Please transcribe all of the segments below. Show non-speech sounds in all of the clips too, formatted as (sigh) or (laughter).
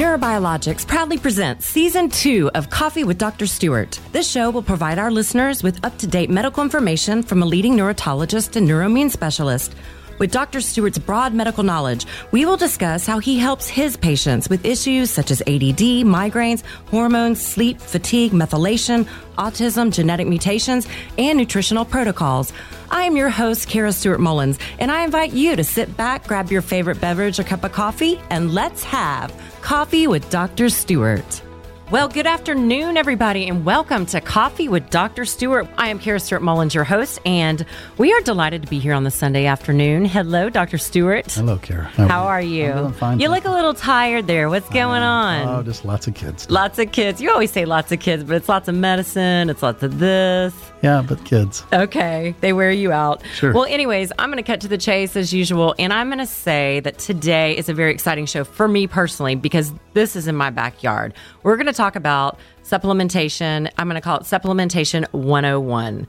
NeuroBiologix proudly presents season two of Coffee with Dr. Stewart. This show will provide our listeners with up to date medical information from a leading neurologist and neuroimmune specialist. With Dr. Stewart's broad medical knowledge, we will discuss how he helps his patients with issues such as ADD, migraines, hormones, sleep, fatigue, methylation, autism, genetic mutations, and nutritional protocols. I am your host, Kara Stewart Mullins, and I invite you to sit back, grab your favorite beverage or cup of coffee, and let's have coffee with Dr. Stewart. Well, good afternoon, everybody, and welcome to Coffee with Dr. Stewart. I am Kara Stewart Mullins, your host, and we are delighted to be here on the Sunday afternoon. Hello, Dr. Stewart. Hello, Kara. How, are you? I'm fine. You look a little tired there. What's going on? Oh, just lots of kids. Lots of kids. You always say lots of kids, but it's lots of medicine, it's lots of this. Yeah, but kids. Okay, they wear you out. Sure. Well, anyways, I'm going to cut to the chase as usual, and I'm going to say that today is a very exciting show for me personally because this is in my backyard. We're going to talk about supplementation. I'm going to call it Supplementation 101.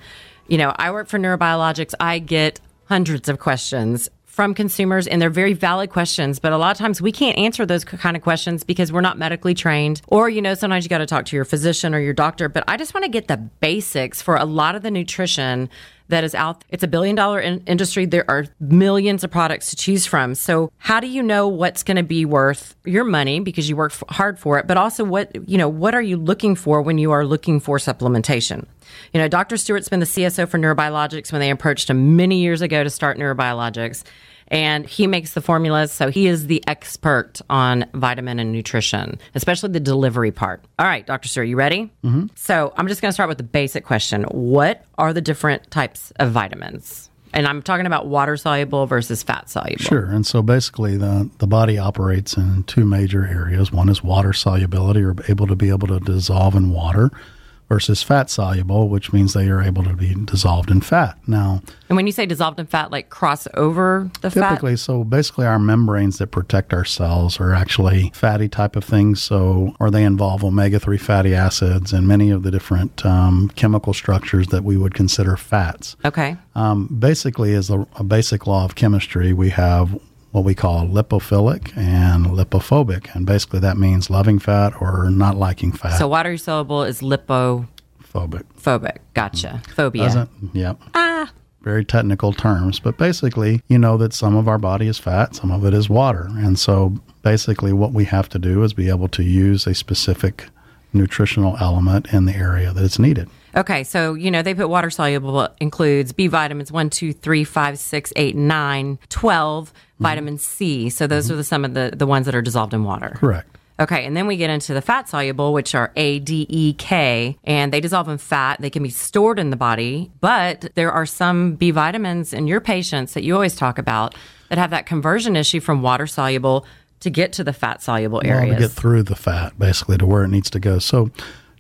You know, I work for NeuroBiologix, I get hundreds of questions from consumers and they're very valid questions but a lot of times we can't answer those kind of questions because we're not medically trained or you know sometimes you got to talk to your physician or your doctor but i just want to get the basics for a lot of the nutrition that is out. It's a billion dollar in- industry. There are millions of products to choose from. So how do you know what's going to be worth your money? Because you work f- hard for it but also what you know what are you looking for when you are looking for supplementation? You know dr stewart's been the cso for neurobiologix when they approached him many years ago to start neurobiologix and he makes the formulas. So he is the expert on vitamin and nutrition, especially the delivery part. All right, Dr. Stewart, you ready? Mm-hmm. So I'm just going to start with the basic question What are the different types of vitamins? And I'm talking about water soluble versus fat soluble. Sure. And so basically, the, the body operates in two major areas. One is water solubility, or able to be able to dissolve in water, versus fat soluble, which means they are able to be dissolved in fat. Now, And when you say dissolved in fat, like cross over the fat? typically, so basically, our membranes that protect our cells are actually fatty type of things. So, or they involve omega 3 fatty acids and many of the different um, chemical structures that we would consider fats. Okay. Um, basically, as a, a basic law of chemistry, we have what we call lipophilic and lipophobic. And basically, that means loving fat or not liking fat. So water soluble is lipophobic. phobic. Gotcha. Phobia. Doesn't, yep. Ah. Very technical terms, but basically, you know that some of our body is fat, some of it is water. And so, basically, what we have to do is be able to use a specific nutritional element in the area that it's needed. Okay, so you know they put water soluble includes B vitamins 1, 2, 3, 5, 6, 8, 9, 12, vitamin C. So those are the, some of the, the ones that are dissolved in water. Correct. Okay, and then we get into the fat soluble, which are A, D, E, K, and they dissolve in fat. They can be stored in the body, but there are some B vitamins in your patients that you always talk about that have that conversion issue from water soluble to get to the fat soluble Well, areas. to get through the fat, basically, to where it needs to go. So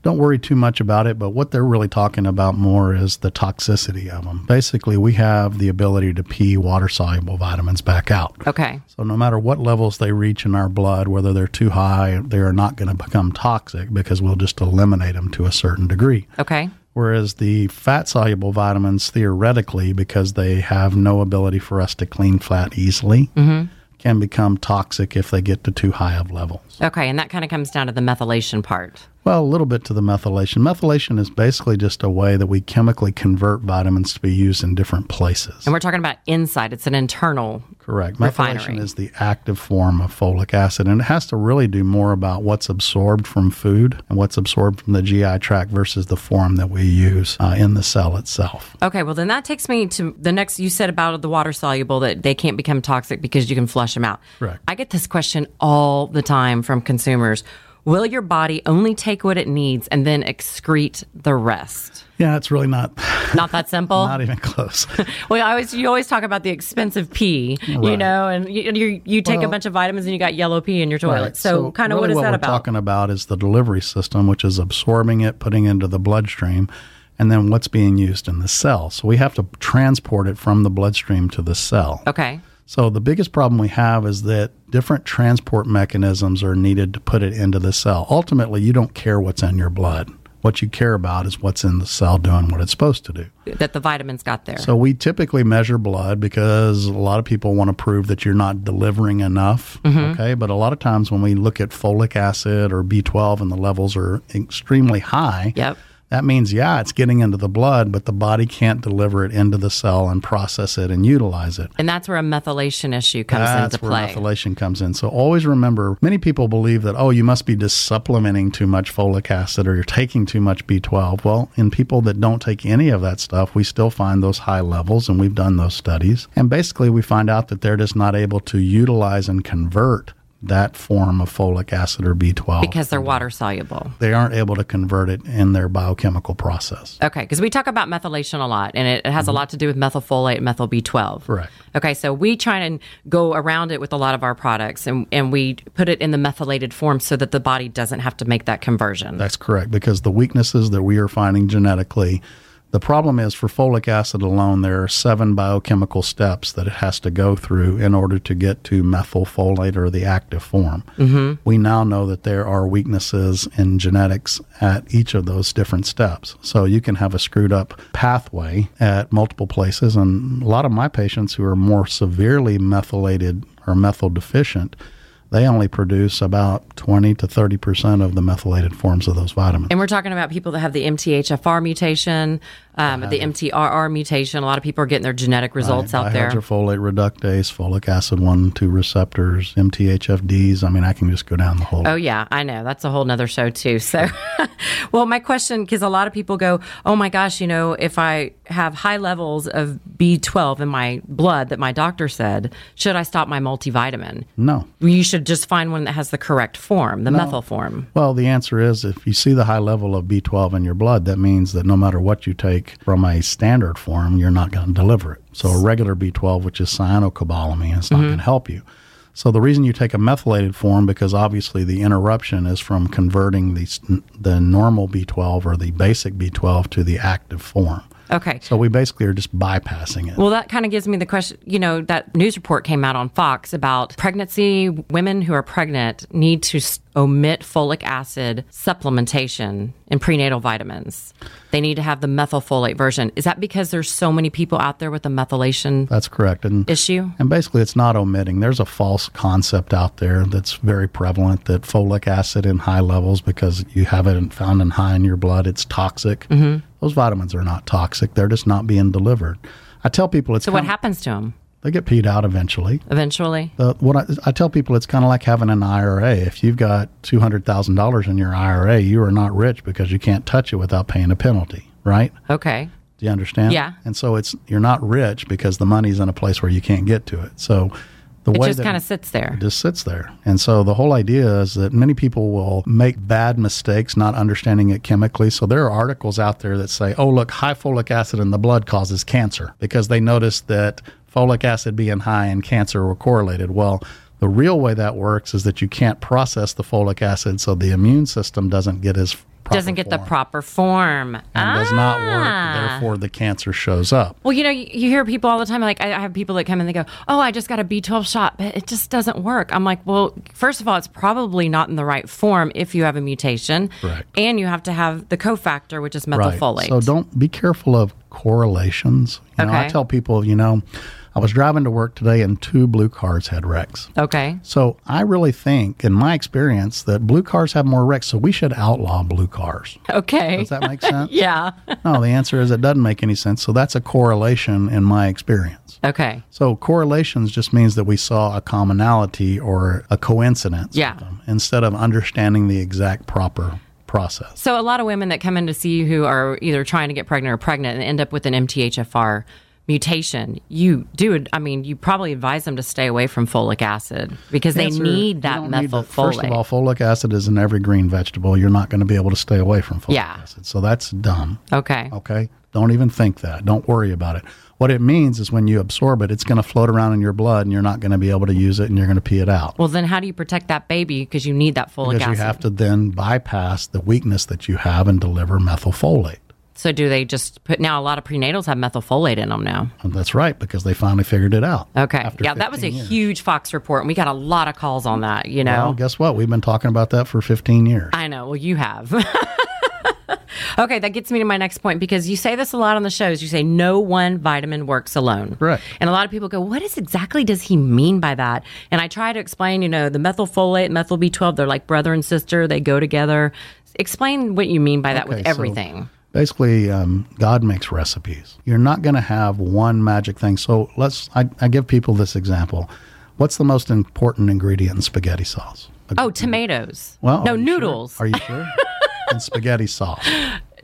don't worry too much about it, but what they're really talking about more is the toxicity of them. Basically, we have the ability to pee water soluble vitamins back out. okay, So no matter what levels they reach in our blood, whether they're too high, they are not going to become toxic because we'll just eliminate them to a certain degree. okay, Whereas the fat soluble vitamins, theoretically, because they have no ability for us to clean fat easily, mm-hmm. Can become toxic if they get to too high of levels. okay, and that kind of comes down to the methylation part. Well, a little bit to the methylation. Methylation is basically just a way that we chemically convert vitamins to be used in different places. And we're talking about inside, it's an internal Correct. Methylation is the active form of folic acid, and it has to really do more about what's absorbed from food and what's absorbed from the GI tract versus the form that we use uh, in the cell itself. Okay, well, then that takes me to the next. You said about the water soluble that they can't become toxic because you can flush them out. Correct. I get this question all the time from consumers Will your body only take what it needs and then excrete the rest? Yeah, it's really not (laughs) Not that simple. not even close. (laughs) well, I always you always talk about the expensive pee, you know, and you you, you take a bunch of vitamins and you got yellow pee in your toilet. Right. So, kind of really what is what that we're about? talking about is the delivery system, which is absorbing it, putting it into the bloodstream, and then what's being used in the cell. So we have to transport it from the bloodstream to the cell. okay. So the biggest problem we have is that different transport mechanisms are needed to put it into the cell. Ultimately, you don't care what's in your blood. What you care about is what's in the cell doing what it's supposed to do. That the vitamins got there. So we typically measure blood because a lot of people want to prove that you're not delivering enough. Mm-hmm. Okay. But a lot of times when we look at folic acid or B12 and the levels are extremely high, Yep. That means, yeah, it's getting into the blood, but the body can't deliver it into the cell and process it and utilize it. And that's where a methylation issue comes That's into where play. methylation comes in. So always remember, many people believe that, oh, you must be just supplementing too much folic acid or you're taking too much B12. Well, in people that don't take any of that stuff, we still find those high levels, and we've done those studies. And basically, we find out that they're just not able to utilize and convert that form of folic acid or B12 because they're water soluble. they aren't able to convert it in their biochemical process. Okay, because we talk about methylation a lot, and it, it has a mm-hmm. lot to do with methylfolate and methyl B12. Correct. Okay, so we try and go around it with a lot of our products, and, and we put it in the methylated form so that the body doesn't have to make that conversion. That's correct because the weaknesses that we are finding genetically, the problem is for folic acid alone, there are seven biochemical steps that it has to go through in order to get to methylfolate or the active form. Mm-hmm. We now know that there are weaknesses in genetics at each of those different steps. So you can have a screwed up pathway at multiple places. And a lot of my patients who are more severely methylated or methyl deficient, they only produce about 20 to 30 percent of the methylated forms of those vitamins. and we're talking about people that have the MTHFR mutation, um, the MTRR mutation. A lot of people are getting their genetic results out there. Dihydrofolate reductase, folic acid 1 2 receptors, MTHFDs. I mean, I can just go down the whole. Oh yeah, I know. That's a whole nother show too. So, (laughs) (laughs) well, my question, because a lot of people go, "Oh my gosh, you know, if I have high levels of B12 in my blood that my doctor said, should I stop my multivitamin?" No. You should just find one that has the correct form, the methyl form. Well, the answer is if you see the high level of B12 in your blood, that means that no matter what you take from a standard form, you're not going to deliver it. So, a regular B12, which is cyanocobalamin, is not Mm-hmm. going to help you. So, the reason you take a methylated form, because obviously the interruption is from converting the, the normal B12 or the basic B12 to the active form. Okay. So, we basically are just bypassing it. Well, that kind of gives me the question. You know, that news report came out on Fox about pregnancy. Women who are pregnant need to omit folic acid supplementation in prenatal vitamins. They need to have the methylfolate version. Is that because there's so many people out there with a methylation That's correct. And issue? And basically, it's not omitting. There's a false concept out there that's very prevalent that folic acid in high levels, because you have it found in high in your blood, it's toxic. Mm-hmm. Those vitamins are not toxic. They're just not being delivered. I tell people it's So what kind- happens to them they get peed out eventually. eventually? The, what I, I tell people, it's kind of like having an IRA. If you've got two hundred thousand dollars in your IRA, you are not rich because you can't touch it without paying a penalty, right? Okay. Do you understand? Yeah. And so it's you're not rich because the money's in a place where you can't get to it. So the It just kind of sits there. it just sits there. And so the whole idea is that many people will make bad mistakes not understanding it chemically. So there are articles out there that say, "Oh, look, high folic acid in the blood causes cancer," because they noticed that folic acid being high and cancer were correlated. Well, the real way that works is that you can't process the folic acid, so the immune system doesn't get as Doesn't get the proper form. and does not Ah. work. Therefore, the cancer shows up. Well, you know, you, hear people all the time. Like, I, have people that come and they go, "Oh, I just got a B12 shot, but it just doesn't work." I'm like, "Well, first of all, it's probably not in the right form if you have a mutation, Correct. and you have to have the cofactor, which is methylfolate." So don't be careful of correlations. You know, I tell people, you know, I was driving to work today and two blue cars had wrecks. okay, So I really think, in my experience, that blue cars have more wrecks. So we should outlaw blue cars. okay, Does that make sense? (laughs) yeah, No, the answer is it doesn't make any sense. So that's a correlation in my experience. okay, So correlations just means that we saw a commonality or a coincidence. Yeah. them, instead of understanding the exact proper process. So a lot of women that come in to see you who are either trying to get pregnant or pregnant and end up with an MTHFR mutation, you do. I mean, you probably advise them to stay away from folic acid because they Answer, need that methylfolate. First of all, folic acid is in every green vegetable. You're not going to be able to stay away from folic Yeah. acid. So that's dumb. okay. Okay. Don't even think that. Don't worry about it. What it means is when you absorb it, it's going to float around in your blood and you're not going to be able to use it and you're going to pee it out. Well, then how do you protect that baby because you need that folic because acid? you have to then bypass the weakness that you have and deliver methylfolate. So do they just put now? A lot of prenatals have methylfolate in them now. And that's right, because they finally figured it out. Okay, yeah, that was a years. huge Fox report, and we got a lot of calls on that. You know, Well, guess what? We've been talking about that for 15 years. I know. Well, you have. (laughs) Okay, that gets me to my next point because you say this a lot on the shows. You say no one vitamin works alone. Right. And a lot of people go, what is exactly does he mean by that? And I try to explain, you know, the methylfolate, methyl B12, they're like brother and sister, they go together. Explain what you mean by that Okay, with so everything. Basically, um, God makes recipes. You're not going to have one magic thing. So let's. I, I give people this example. What's the most important ingredient in spaghetti sauce? A- oh, tomatoes. well, no, are noodles. Sure? Are you sure? (laughs) in spaghetti sauce.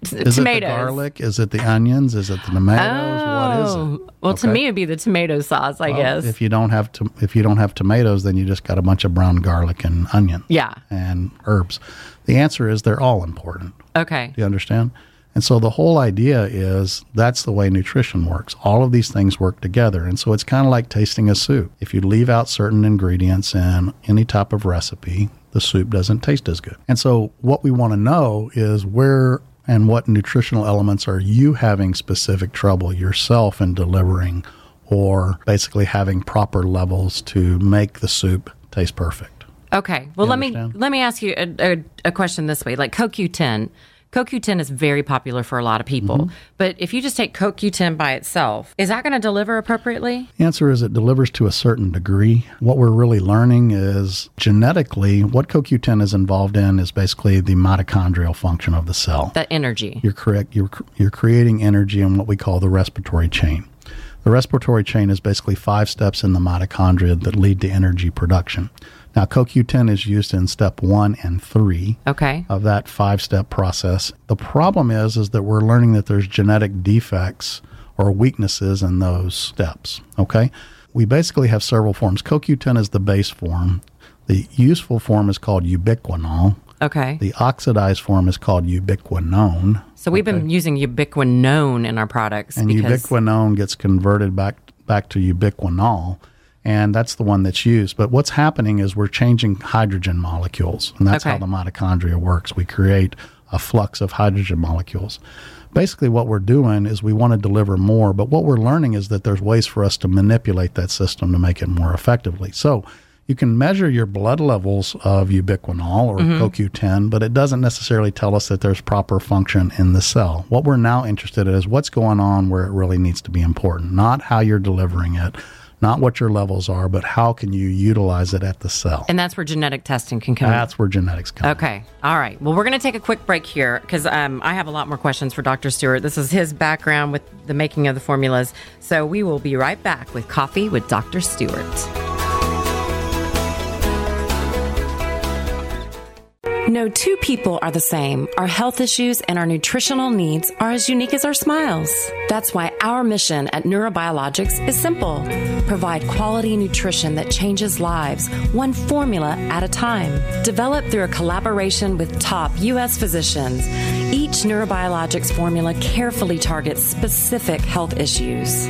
Is it the tomatoes. garlic? Is it the onions? Is it the tomatoes? what is Oh, it? well, to me, it'd be the tomato sauce, I Well, guess. If you don't have to, if you don't have tomatoes, then you just got a bunch of brown garlic and onion. Yeah. And herbs. The answer is they're all important. okay. Do you understand? And so the whole idea is that's the way nutrition works. All of these things work together. And so it's kind of like tasting a soup. If you leave out certain ingredients in any type of recipe, the soup doesn't taste as good. And so what we want to know is where and what nutritional elements are you having specific trouble yourself in delivering or basically having proper levels to make the soup taste perfect. Okay. Well, let me let me ask you a, a, a question this way. Like CoQ10, CoQ10 is very popular for a lot of people. Mm-hmm. But if you just take CoQ10 by itself, is that going to deliver appropriately? The answer is it delivers to a certain degree. What we're really learning is genetically, what CoQ10 is involved in is basically the mitochondrial function of the cell. That energy. You're correct. You're, you're creating energy in what we call the respiratory chain. The respiratory chain is basically five steps in the mitochondria that lead to energy production. Now, CoQ10 is used in step one and three Okay. of that five step process. The problem is is that we're learning that there's genetic defects or weaknesses in those steps, okay? We basically have several forms. CoQ10 is the base form. The useful form is called ubiquinol. Okay. The oxidized form is called ubiquinone. so we've been using ubiquinone in our products And because ubiquinone gets converted back back to ubiquinol, and that's the one that's used. But what's happening is we're changing hydrogen molecules, and that's how the mitochondria works. We create a flux of hydrogen molecules. Basically, what we're doing is we want to deliver more, but what we're learning is that there's ways for us to manipulate that system to make it more effectively. So you can measure your blood levels of ubiquinol or mm-hmm. CoQ10, but it doesn't necessarily tell us that there's proper function in the cell. What we're now interested in is what's going on where it really needs to be important, not how you're delivering it, not what your levels are, but how can you utilize it at the cell. and that's where genetic testing can come in. That's where genetics come. in. Okay. All right. Well, we're going to take a quick break here because um, I have a lot more questions for Dr. Stewart. This is his background with the making of the formulas. So we will be right back with Coffee with Dr. Stewart. No two people are the same. Our health issues and our nutritional needs are as unique as our smiles. That's why our mission at NeuroBiologix is simple provide quality nutrition that changes lives, one formula at a time. Developed through a collaboration with top U.S. physicians, each NeuroBiologix formula carefully targets specific health issues.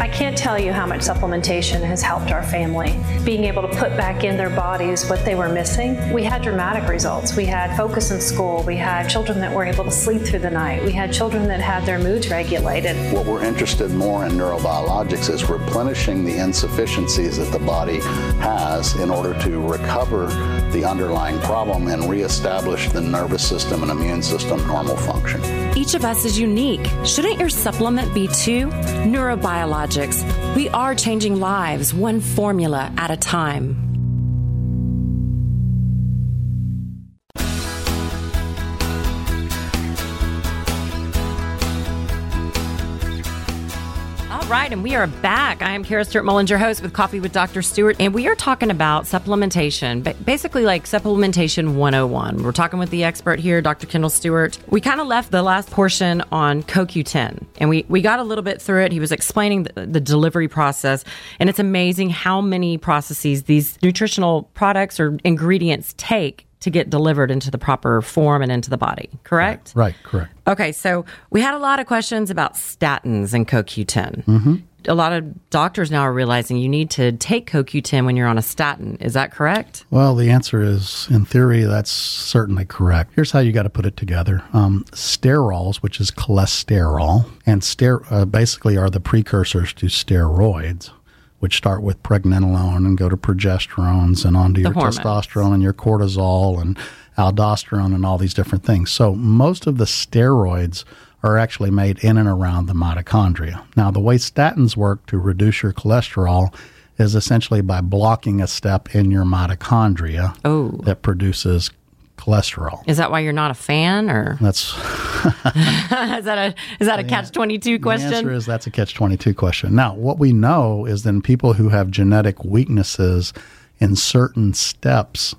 I can't tell you how much supplementation has helped our family. Being able to put back in their bodies what they were missing, we had dramatic results. We had focus in school. We had children that were able to sleep through the night. We had children that had their moods regulated. What we're interested more in neurobiologix is replenishing the insufficiencies that the body has in order to recover the underlying problem and reestablish the nervous system and immune system normal function. Each of us is unique. Shouldn't your supplement be too? NeuroBiologix. We are changing lives one formula at a time. Right, and we are back. I am Kara Stewart Mullins, your host with Coffee with Dr. Stewart, and we are talking about supplementation, ba- basically like supplementation 101. We're talking with the expert here, Dr. Kendall Stewart. We kind of left the last portion on CoQ10, and we, we got a little bit through it. He was explaining the, the delivery process, and it's amazing how many processes these nutritional products or ingredients take to get delivered into the proper form and into the body, correct? Right, correct. Okay, so we had a lot of questions about statins and CoQ10. A lot of doctors now are realizing you need to take CoQ10 when you're on a statin. Is that correct? Well, the answer is, in theory, that's certainly correct. Here's how you got to put it together. Um, sterols, which is cholesterol, and ster- uh, basically are the precursors to steroids, which start with pregnenolone and go to progesterones and onto your hormones. testosterone and your cortisol and aldosterone, and all these different things. So most of the steroids are actually made in and around the mitochondria. Now, the way statins work to reduce your cholesterol is essentially by blocking a step in your mitochondria Oh. that produces cholesterol. Is that why you're not a fan, or That's (laughs) (laughs) is that a is that a catch twenty two The answer question? is that's a catch 22 question. Now, what we know is then people who have genetic weaknesses in certain steps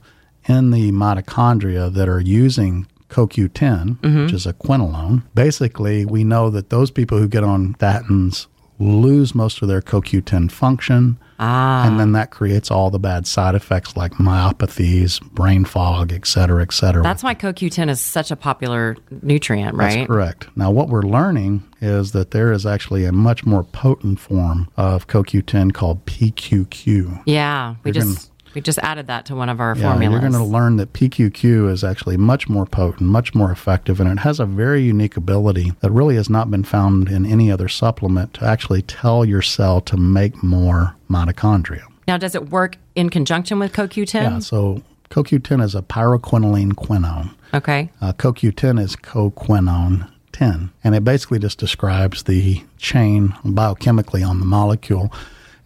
in the mitochondria that are using CoQ10, Mm-hmm. which is a quinolone, basically, we know that those people who get on statins lose most of their CoQ10 function. Ah, And then that creates all the bad side effects like myopathies, brain fog, et cetera, et cetera. that's why CoQ10 is such a popular nutrient, right? That's correct. Now, what we're learning is that there is actually a much more potent form of CoQ10 called PQQ. Yeah, we You're just we just added that to one of our Yeah, formulas. you're going to learn that PQQ is actually much more potent, much more effective, and it has a very unique ability that really has not been found in any other supplement to actually tell your cell to make more mitochondria. now, does it work in conjunction with CoQ10? Yeah, so CoQ10 is a pyrroloquinoline quinone. Okay. Uh, CoQ10 is coquinone 10, and it basically just describes the chain biochemically on the molecule.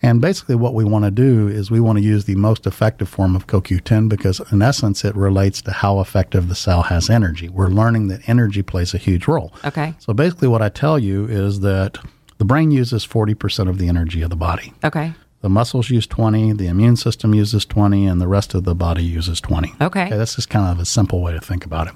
And basically, what we want to do is we want to use the most effective form of CoQ10 because, in essence, it relates to how effective the cell has energy. We're learning that energy plays a huge role. Okay. So, basically, what I tell you is that the brain uses 40% of the energy of the body. Okay. The muscles use 20, the immune system uses 20, and the rest of the body uses 20. Okay. okay that's just kind of a simple way to think about it.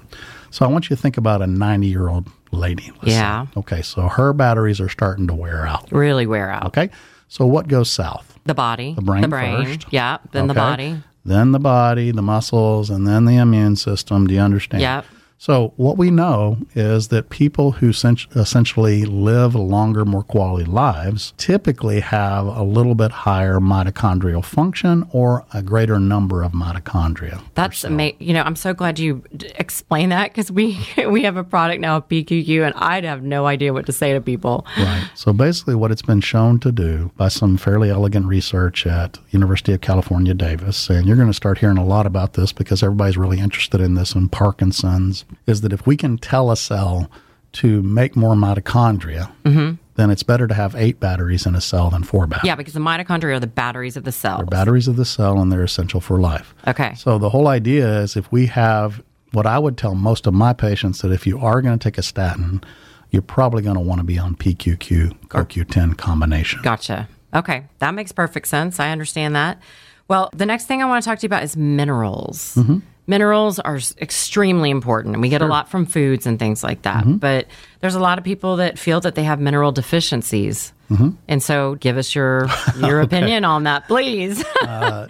So I want you to think about a 90 year old lady. let's Yeah. say. Okay, so her batteries are starting to wear out. Really wear out. Okay, so what goes south? The body. The brain The brain. first. Yeah. Then the body. Then the body, the muscles, and then the immune system. Do you understand? Yep. So, what we know is that people who sen- essentially live longer, more quality lives typically have a little bit higher mitochondrial function or a greater number of mitochondria. That's amazing. You know, I'm so glad you d- explained that because we (laughs) we have a product now of PQQ, and I'd have no idea what to say to people. Right. So basically, what it's been shown to do by some fairly elegant research at University of California, Davis, and you're going to start hearing a lot about this because everybody's really interested in this in Parkinson's, is that if we can tell a cell to make more mitochondria, then it's better to have eight batteries in a cell than four batteries. Yeah, because the mitochondria are the batteries of the cell. They batteries of the cell, and they're essential for life. Okay. So the whole idea is if we have what I would tell most of my patients that if you are going to take a statin, you're probably going to want to be on PQQ, CoQ10 combination. Gotcha. Okay, that makes perfect sense. I understand that. Well, the next thing I want to talk to you about is minerals. Mm-hmm. Minerals are extremely important, and we get a lot from foods and things like that. Mm-hmm. But there's a lot of people that feel that they have mineral deficiencies. Mm-hmm. And so, give us your (laughs) your opinion on that, please.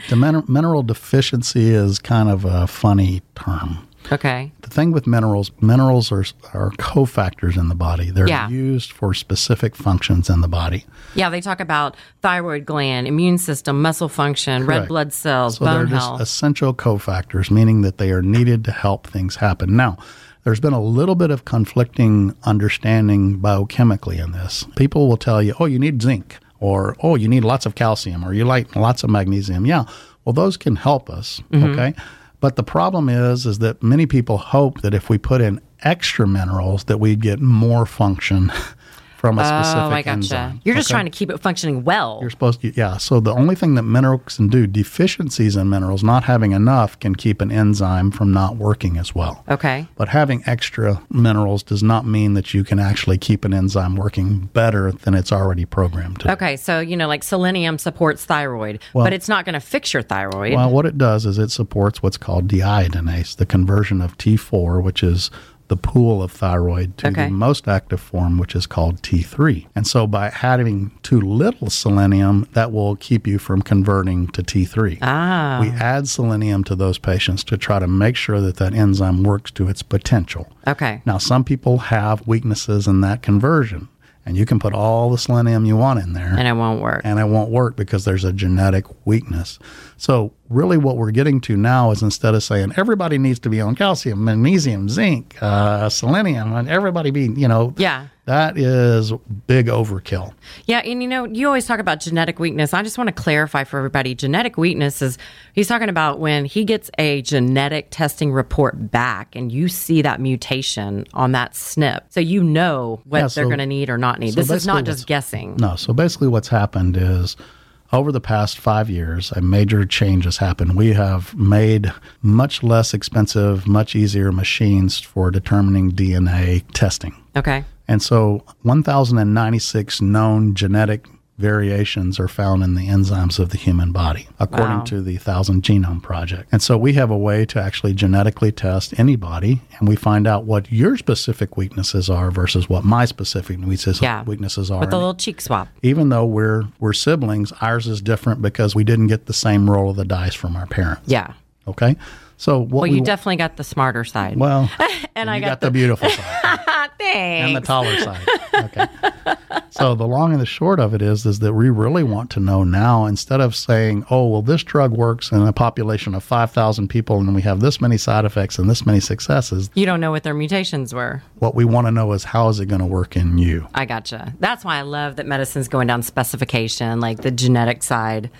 The min- mineral deficiency is kind of a funny term. Okay. The thing with minerals, minerals are, are cofactors in the body. They're Yeah. used for specific functions in the body. Yeah, they talk about thyroid gland, immune system, muscle function, red blood cells, So they're bone just health. essential cofactors, meaning that they are needed to help things happen. Now, there's been a little bit of conflicting understanding biochemically in this. People will tell you, oh, you need zinc, or oh, you need lots of calcium, or you like lots of magnesium. Yeah, well, those can help us, Mm-hmm. okay? But the problem is, is that many people hope that if we put in extra minerals, that we'd get more function (laughs) from a oh, specific oh, I gotcha. enzyme. You're just okay? trying to keep it functioning well. You're supposed to, yeah. So the only thing that minerals can do, deficiencies in minerals, not having enough, can keep an enzyme from not working as well. okay. But having extra minerals does not mean that you can actually keep an enzyme working better than it's already programmed to. Okay, so you know, like selenium supports thyroid, but it's not going to fix your thyroid. Well, what it does is it supports what's called deiodinase, the conversion of T4, which is the pool of thyroid, to Okay. the most active form, which is called T3. And so by having too little selenium, that will keep you from converting to T3. ah, We add selenium to those patients to try to make sure that that enzyme works to its potential. okay. Now, some people have weaknesses in that conversion, and you can put all the selenium you want in there And it won't work. and it won't work because there's a genetic weakness. So, really, what we're getting to now is instead of saying everybody needs to be on calcium, magnesium, zinc, uh, selenium, and everybody be, you know, Yeah. That is big overkill. Yeah, and you know, you always talk about genetic weakness. I just want to clarify for everybody genetic weakness is he's talking about when he gets a genetic testing report back and you see that mutation on that SNP. So you know what Yeah, they're going to need or not need. so this is not just guessing. No, so basically what's happened is over the past five years, a major change has happened. We have made much less expensive, much easier machines for determining DNA testing. Okay. And so 1,096 known genetic variations are found in the enzymes of the human body, according Wow. to the Thousand Genome Project. And so we have a way to actually genetically test anybody, and we find out what your specific weaknesses are versus what my specific weaknesses, Yeah. weaknesses are. With a little cheek swap. even though we're we're siblings, ours is different because we didn't get the same roll of the dice from our parents. Yeah. Okay. So what Well, we you definitely got the smarter side. well, (laughs) and I got, got, the, beautiful side. (laughs) Thanks. and the taller side. Okay. so the long and the short of it is, is that we really want to know now instead of saying, "Oh, well, this drug works in a population of five thousand people, and we have this many side effects and this many successes." you don't know what their mutations were. What we want to know is how is it going to work in you? I gotcha. That's why I love that medicine's going down specification, like the genetic side.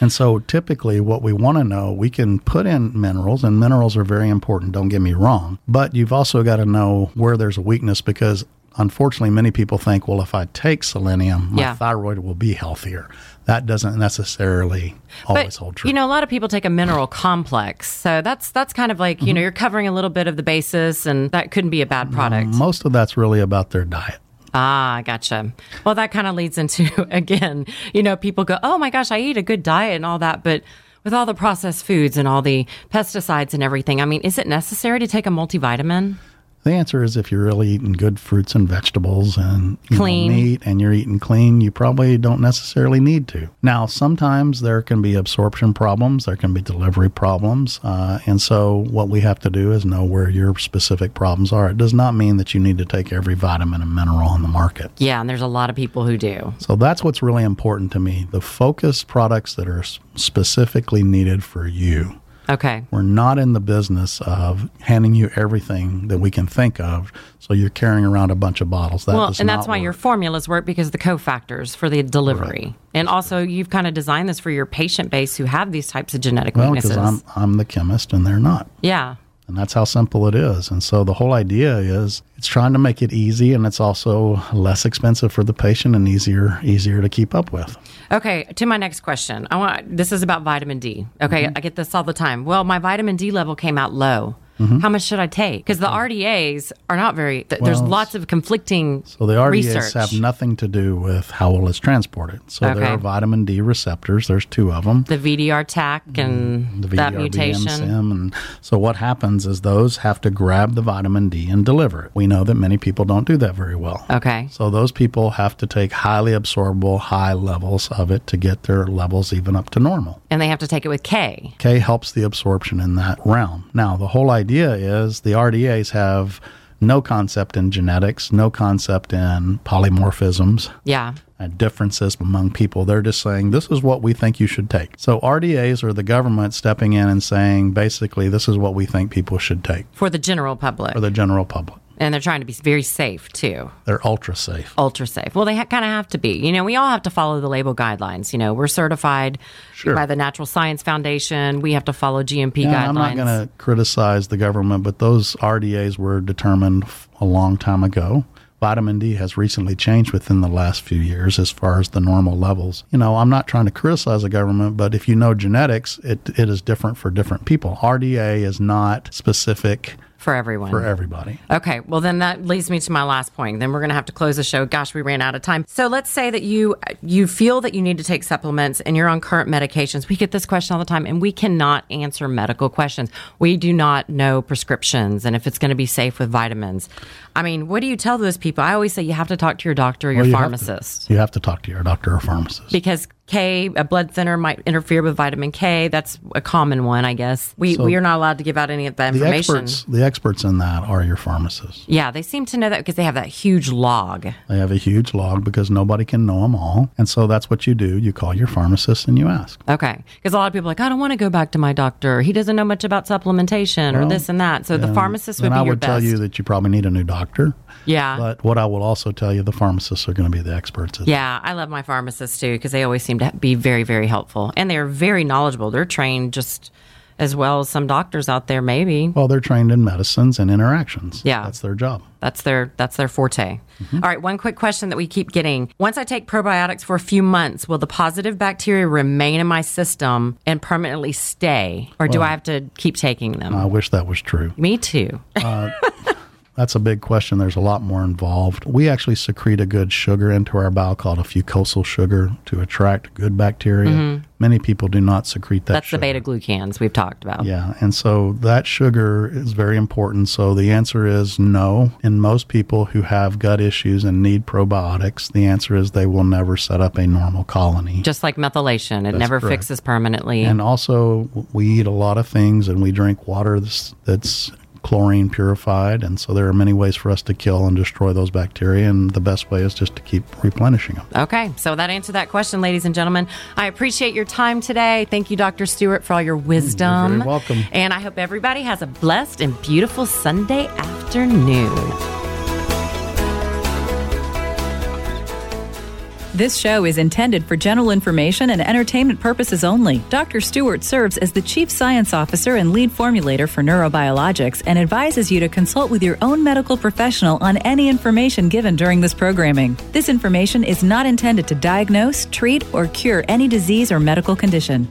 And so typically what we want to know, we can put in minerals and minerals are very important, don't get me wrong, but you've also got to know where there's a weakness because unfortunately many people think, well, if I take selenium, my Yeah. thyroid will be healthier. That doesn't necessarily always hold true. You know, a lot of people take a mineral complex, so that's that's kind of like you Mm-hmm. know you're covering a little bit of the basis, and that couldn't be a bad product. Most of that's really about their diet. Ah, gotcha. Well, that kind of leads into (laughs) again, you know, people go, "Oh my gosh, I eat a good diet and all that," but with all the processed foods and all the pesticides and everything, I mean, is it necessary to take a multivitamin? The answer is if you're really eating good fruits and vegetables and you know, Clean. meat and you're eating clean, you probably don't necessarily need to. Now, sometimes there can be absorption problems, there can be delivery problems. Uh, and so, what we have to do is know where your specific problems are. It does not mean that you need to take every vitamin and mineral on the market. Yeah, and there's a lot of people who do. So, that's what's really important to me the focused products that are specifically needed for you. Okay. We're not in the business of handing you everything that we can think of, so you're carrying around a bunch of bottles. That Well, and that's why work. your formulas work because of the cofactors for the delivery. And also, you've kind of designed this for your patient base who have these types of genetic well, weaknesses. because I'm I'm the chemist and they're not, yeah. And that's how simple it is. And so the whole idea is it's trying to make it easy, and it's also less expensive for the patient and easier easier to keep up with. Okay, to my next question. I want this is about vitamin D. Okay, Mm-hmm. I get this all the time. Well, my vitamin D level came out low. Mm-hmm. How much should I take? Because the RDAs are not very. Th- there's lots of conflicting So the RDAs research. have nothing to do with how well it's transported. So Okay. there are vitamin D receptors. There's two of them. the VDR Taq and Mm-hmm. the that VDRB, mutation. MSM, and so what happens is those have to grab the vitamin D and deliver it. We know that many people don't do that very well. Okay. So those people have to take highly absorbable, high levels of it to get their levels even up to normal. And they have to take it with K. K helps the absorption in that realm. Now, the whole idea is the RDAs have no concept in genetics, no concept in polymorphisms, Yeah. differences among people. They're just saying, this is what we think you should take. So RDAs are the government stepping in and saying, basically, this is what we think people should take For the general public. for the general public. And they're trying to be very safe too. They're ultra safe. ultra safe. Well, they ha- kind of have to be. You know, we all have to follow the label guidelines. You know, we're certified Sure. by the Natural Science Foundation. We have to follow GMP Yeah, guidelines. I'm not going to criticize the government, but those RDAs were determined a long time ago. Vitamin D has recently changed within the last few years as far as the normal levels. You know, I'm not trying to criticize the government, but if you know genetics, it, it is different for different people. RDA is not specific for everyone. for everybody. Okay, well then that leads me to my last point. Then we're going to have to close the show. Gosh, we ran out of time. So let's say that you you feel that you need to take supplements and you're on current medications. We get this question all the time and we cannot answer medical questions. We do not know prescriptions and if it's going to be safe with vitamins. I mean, what do you tell those people? I always say you have to talk to your doctor or your Well, you have to- pharmacist You have to talk to your doctor or pharmacist. because K, a blood thinner might interfere with vitamin K. That's a common one, I guess. We So- we are not allowed to give out any of that The information. experts, the experts in that are your pharmacists. Yeah, they seem to know that because they have that huge log. They have a huge log because nobody can know them all. And so that's what you do. You call your pharmacist and you ask. Okay. Because a lot of people are like, I don't want to go back to my doctor. He doesn't know much about supplementation or this and that. So the pharmacist would be I would best. tell you that you probably need a new doctor. yeah. But what I will also tell you, the pharmacists are going to be the experts. At yeah, I love my pharmacists too because they always seem to be very, very helpful. And they're very knowledgeable. They're trained just as well as some doctors out there, maybe. Well, they're trained in medicines and interactions. Yeah. That's their job. That's their that's their forte. Mm-hmm. All right, one quick question that we keep getting. Once I take probiotics for a few months, will the positive bacteria remain in my system and permanently stay or do I have to keep taking them? I wish that was true. Me too. Uh, (laughs) That's a big question. There's a lot more involved. We actually secrete a good sugar into our bowel called a fucosal sugar to attract good bacteria. Many people do not secrete that Mm-hmm. That's sugar. the beta glucans we've talked about. Yeah, and so that sugar is very important. So the answer is no. In most people who have gut issues and need probiotics, the answer is they will never set up a normal colony. Just like methylation, it never correct. fixes permanently. And also, we eat a lot of things and we drink water that's, that's chlorine purified. And so there are many ways for us to kill and destroy those bacteria. And the best way is just to keep replenishing them. Okay, so that answered that question, ladies and gentlemen. I appreciate your time today. Thank you, Dr. Stewart, for all your wisdom. very welcome. And I hope everybody has a blessed and beautiful Sunday afternoon. This show is intended for general information and entertainment purposes only. Dr. Stewart serves as the Chief Science Officer and lead formulator for neurobiologix and advises you to consult with your own medical professional on any information given during this programming. This information is not intended to diagnose, treat, or cure any disease or medical condition.